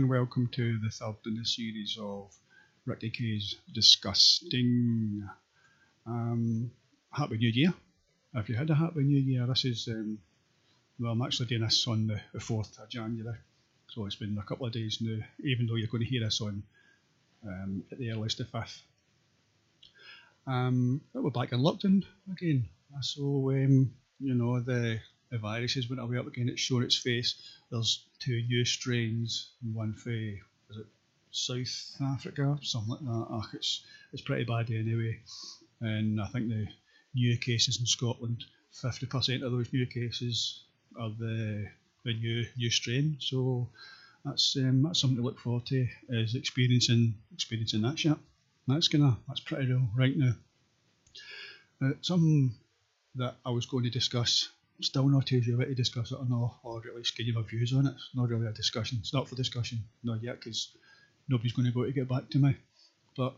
and welcome to the third in the series of Ricky Kay's Disgusting. Um, happy New Year. If you had a Happy New Year, this is, um, well, I'm actually doing this on the, the 4th of January, so it's been a couple of days now, even though you're going to hear this on um, at the earliest the 5th. Um, but we're back in lockdown again, so, um, you know, the the virus has went away up again. It's shown its face. There's two new strains, one for is it South Africa, something like that. Ach, it's it's pretty bad anyway. And I think the new cases in Scotland, 50% of those new cases are the the new new strain. So that's um, that's something to look forward to is experiencing experiencing that shit. That's gonna that's pretty real right now. Uh, something that I was going to discuss still not too sure to discuss it or not, or at least give you my views on it. It's not really a discussion. It's not for discussion, not yet, because nobody's going to go to get back to me. But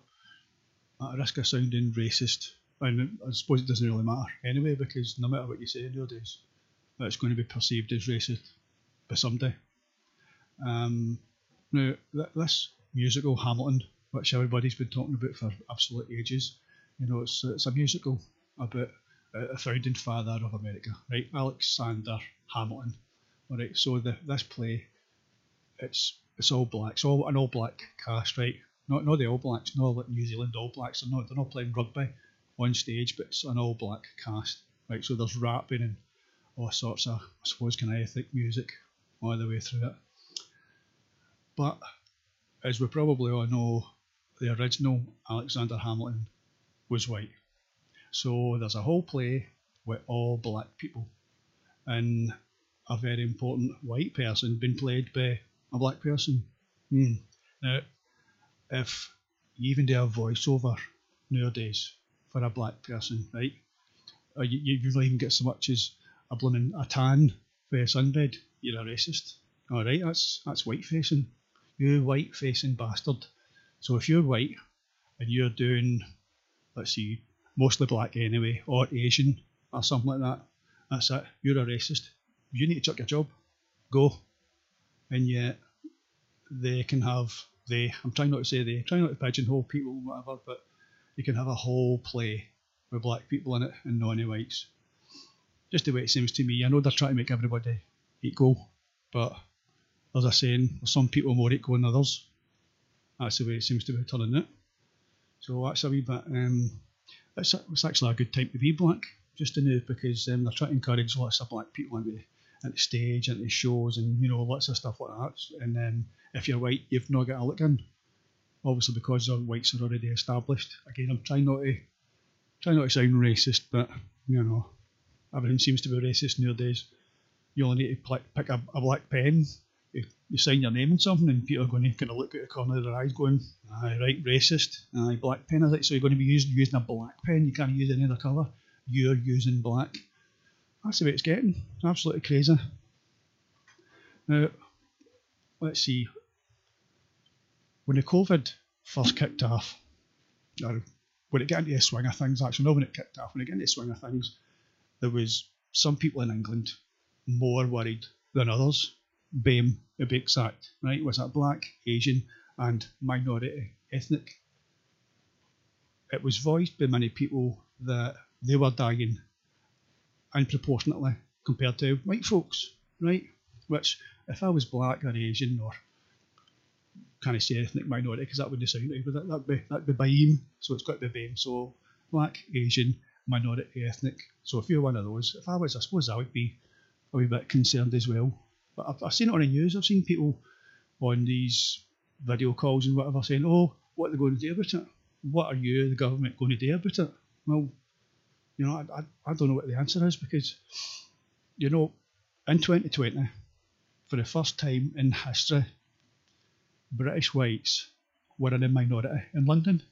at risk of sounding racist, and I suppose it doesn't really matter anyway, because no matter what you say nowadays, it's going to be perceived as racist by somebody. Um, now, this musical Hamilton, which everybody's been talking about for absolute ages, you know, it's, it's a musical about Uh, a founding father of America, right? Alexander Hamilton. All right, so the, this play, it's it's all black, it's all an all black cast, right? Not not the All Blacks, not like New Zealand All Blacks. They're not they're not playing rugby on stage, but it's an all black cast, right? So there's rapping and all sorts of, I suppose, kind of ethnic music all the way through it. But as we probably all know, the original Alexander Hamilton was white. So there's a whole play with all black people and a very important white person being played by a black person. Hmm. Now, if you even do a voiceover nowadays for a black person, right? Or you, you don't even get so much as a blooming a tan for a sunbed, you're a racist. All right, that's that's white facing. You white facing bastard. So if you're white and you're doing, let's see, mostly black anyway, or Asian, or something like that. That's it. You're a racist. You need to chuck your job. Go. And yet, they can have, they, I'm trying not to say they, trying not to pigeonhole people, whatever, but you can have a whole play with black people in it and no non whites. Just the way it seems to me. I know they're trying to make everybody equal, but as I saying, some people more equal than others. That's the way it seems to be turning it. So that's a wee bit um, it's, it's actually a good time to be black just to know because um, they're trying to encourage lots of black people into, the stage, and the shows, and you know lots of stuff like that. And then if you're white, you've not got a look in. Obviously, because the whites are already established. Again, I'm trying not to try not to sound racist, but you know, everything seems to be racist nowadays. You only need to pick a, a black pen you, sign your name on something and people are going to kind of look at the corner of their eyes going, aye, right, racist, aye, black pen, is it? So you're going to be using, using a black pen, you can't use any other colour, you're using black. That's the way it's getting, it's absolutely crazy. Now, let's see, when the COVID first kicked off, or when it got into the swing of things, actually, not when it kicked off, when it got into the swing of things, there was some people in England more worried than others BAME, a big act, right? Was that black, Asian, and minority ethnic? It was voiced by many people that they were dying unproportionately compared to white folks, right? Which, if I was black or Asian or kind of say ethnic minority, because that wouldn't sound right, but that, that'd be that'd be BAME, so it's got to be BAME. So black, Asian, minority ethnic. So if you're one of those, if I was, I suppose I would be a wee bit concerned as well but I've, I've seen it on the news. I've seen people on these video calls and whatever saying, "Oh, what are they going to do about it? What are you, the government, going to do about it?" Well, you know, I, I, I don't know what the answer is because, you know, in 2020, for the first time in history, British whites were in a minority in London.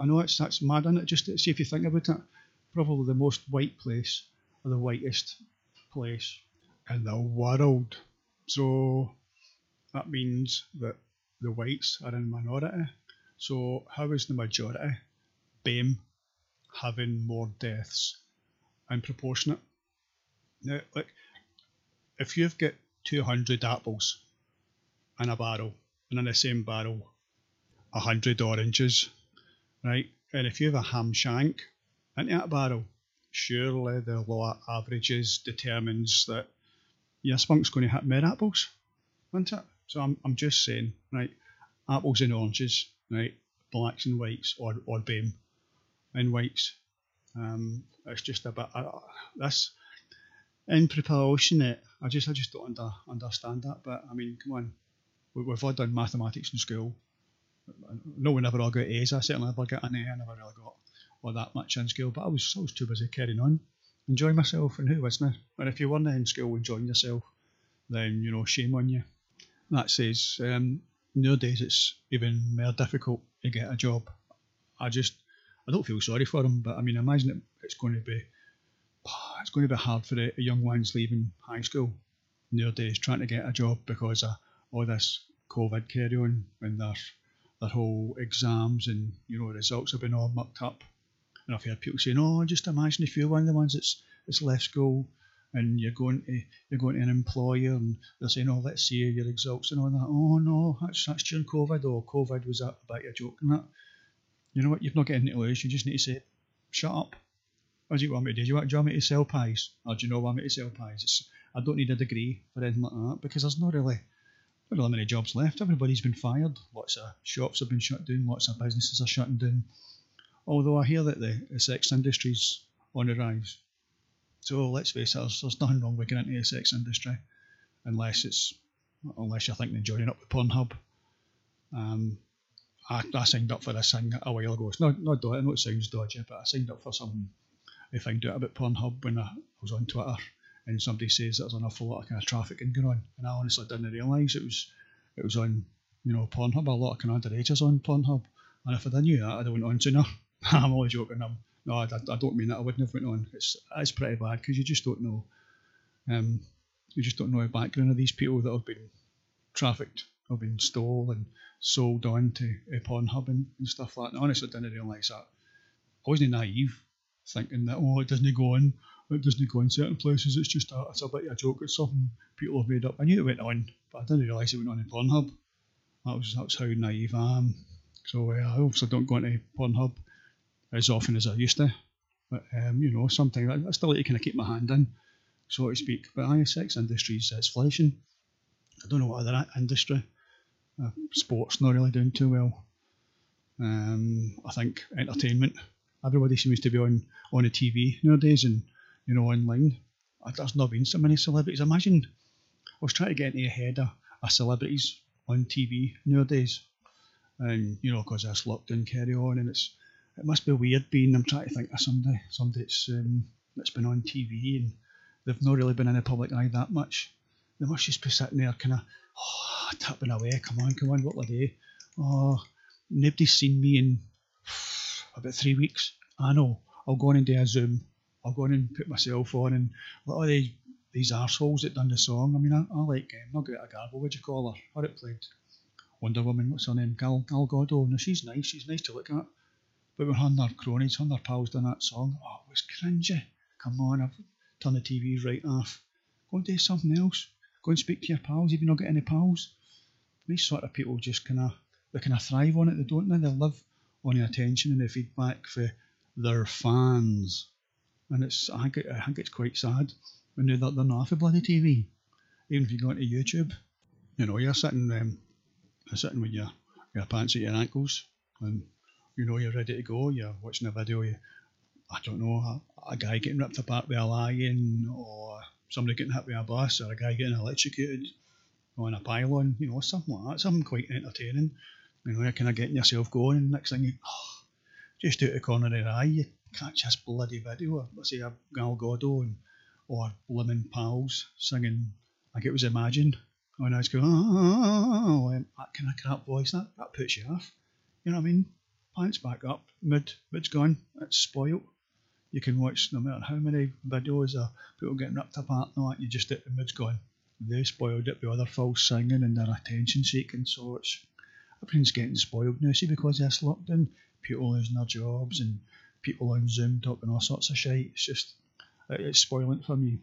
I know it's that's mad, isn't it? Just to see if you think about it, probably the most white place or the whitest place in the world. So that means that the whites are in minority. So how is the majority, BAME, having more deaths and proportionate? Now, like, if you've got 200 apples in a barrel, and in the same barrel, a hundred oranges, right? And if you have a ham shank into that barrel, surely the law averages determines that your spunk's going to hit more apples, isn't it? So I'm, I'm just saying, right, apples and oranges, right, blacks and whites, or, or BAME and whites. Um, it's just a bit, uh, this, in preparation, it, I just I just don't under, understand that. But I mean, come on, we, we've all done mathematics in school. No one ever all got A's. I certainly never got an A. I never really got all that much in school. But I was I was too busy carrying on, enjoying myself, and who wasn't? And if you weren't in school enjoying yourself, then you know shame on you. That says um, nowadays it's even more difficult to get a job. I just I don't feel sorry for them, but I mean imagine it, it's going to be it's going to be hard for the young ones leaving high school nowadays trying to get a job because of all this COVID carry on and their their whole exams and you know results have been all mucked up. And I've heard people saying, "Oh, just imagine if you're one of the ones that's that's left school and you're going to you're going to an employer and they're saying, "Oh, let's see your results and all that." Oh no, that's that's during COVID. Or oh, COVID was a bit of a joke and that. You know what? You've not got anything to lose. You just need to say, "Shut up." What do you want me to do? Do you want, do you want me to sell pies? Or do you know want me to sell pies? It's, I don't need a degree for anything like that because there's not really not really many jobs left. Everybody's been fired. Lots of shops have been shut down. Lots of businesses are shutting down. Although I hear that the, the sex industry's on the rise. So let's face it, there's, there's nothing wrong with getting into the sex industry unless it's unless you're thinking of joining up with Pornhub. Um, I, I signed up for this thing a while ago. It's not not I know it sounds dodgy, but I signed up for something I found out about Pornhub when I was on Twitter and somebody says there's an awful lot of kind of trafficking going on. And I honestly didn't realise it was it was on, you know, Pornhub. A lot of kind of underagers on Pornhub. And if I'd knew that, I'd have went on sooner. I'm only joking. I'm, no, I, I, don't mean that. I wouldn't have went on. It's it's pretty bad because you just don't know. Um, you just don't know the background of these people that have been trafficked, have been stolen, sold on to uh, Pornhub and, and stuff like that. And honestly, I didn't realise that. I wasn't naive thinking that oh it doesn't go on it doesn't go in certain places it's just a it's a bit of a joke it's something people have made up I knew it went on but I didn't realise it went on in Pornhub that was that's how naive I am so uh, I obviously don't go into Pornhub as often as I used to. But um, you know something I, I still like to kind of keep my hand in so to speak. But I sex industry is it's flourishing I don't know what other industry uh, sports not really doing too well. Um, I think entertainment. Everybody seems to be on on the TV nowadays and you know online. There's not been so many celebrities. Imagine I was trying to get into the head of, of celebrities on TV nowadays, and you know because this lockdown carry on, and it's it must be weird being. I'm trying to think of somebody somebody that's um, that's been on TV and they've not really been in the public eye that much. They must just be sitting there kind of oh, tapping away. Come on, come on, what will do? Oh, nobody's seen me in about three weeks. I know. I'll go on and do a Zoom. I'll go on and put myself on and look at these these arseholes that done the song. I mean, I, I like um, not get a garble. What'd you call her? How it played Wonder Woman. What's her name? Gal Gal Gadot. No, she's nice. She's nice to look at. Her and her cronies, and her pals done that song, oh, it was cringy. Come on, I've turned the TV right off. Go and do something else. Go and speak to your pals if you not got any pals. These sort of people just kind of they kind of thrive on it. They don't. They, they live on the attention and the feedback for their fans. And it's I think, it, I think it's quite sad when they're, they're not for bloody TV. Even if you go into YouTube, you know, you're sitting um, you're sitting with your, your pants at your ankles and you know you're ready to go, you're watching a video, you, I don't know, a, a guy getting ripped apart by a lion or somebody getting hit by a bus or a guy getting electrocuted on a pylon, you know, something like that, something quite entertaining. You know, you're kind of getting yourself going, and next thing you, oh, just out the corner of your eye, you catch this bloody video. Let's say a Gal Gadot and, or Lemon Pals singing like it was Imagine. And I was going, oh, that kind of crap voice, that, that puts you off. You know what I mean? Pants back up, mid, mid's gone, it's spoilt. You can watch no matter how many videos of people getting ripped apart and all that, you just at the mid's gone. They spoiled it with other false singing and their attention seeking, so it's everything's getting spoiled now. See, because this lockdown, people losing their jobs and people on Zoom talking all sorts of shit. It's just, it's spoiling for me.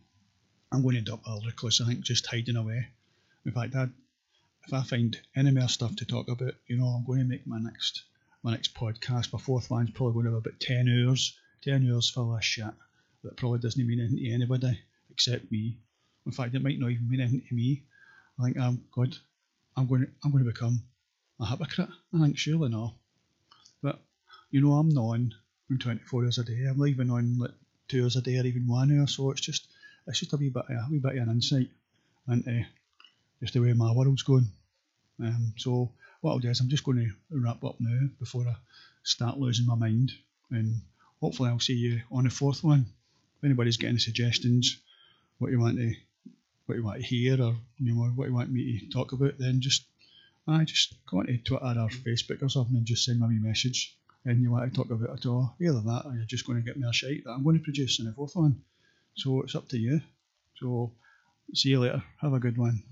I'm going to end up a recluse, I think, just hiding away. In fact, I'd, if I find any more stuff to talk about, you know, I'm going to make my next my next podcast. My fourth one's probably going to have about ten hours, ten hours full of shit that probably doesn't mean anything to anybody except me. In fact, it might not even mean anything to me. I think I'm God. I'm going to I'm going to become a hypocrite. I think surely not. But you know, I'm not on 24 hours a day. I'm not even on like two hours a day or even one hour. So it's just it's just a wee bit a wee bit of an insight into just the way my world's going. Um, so what I'll do is I'm just going to wrap up now before I start losing my mind, and hopefully I'll see you on the fourth one. If anybody's getting suggestions, what you want to what you want to hear, or you know what you want me to talk about, then just I just go on to Twitter or Facebook or something and just send me a message. And you want to talk about it at all, either that or you're just going to get me a shite that I'm going to produce in the fourth one. So it's up to you. So see you later. Have a good one.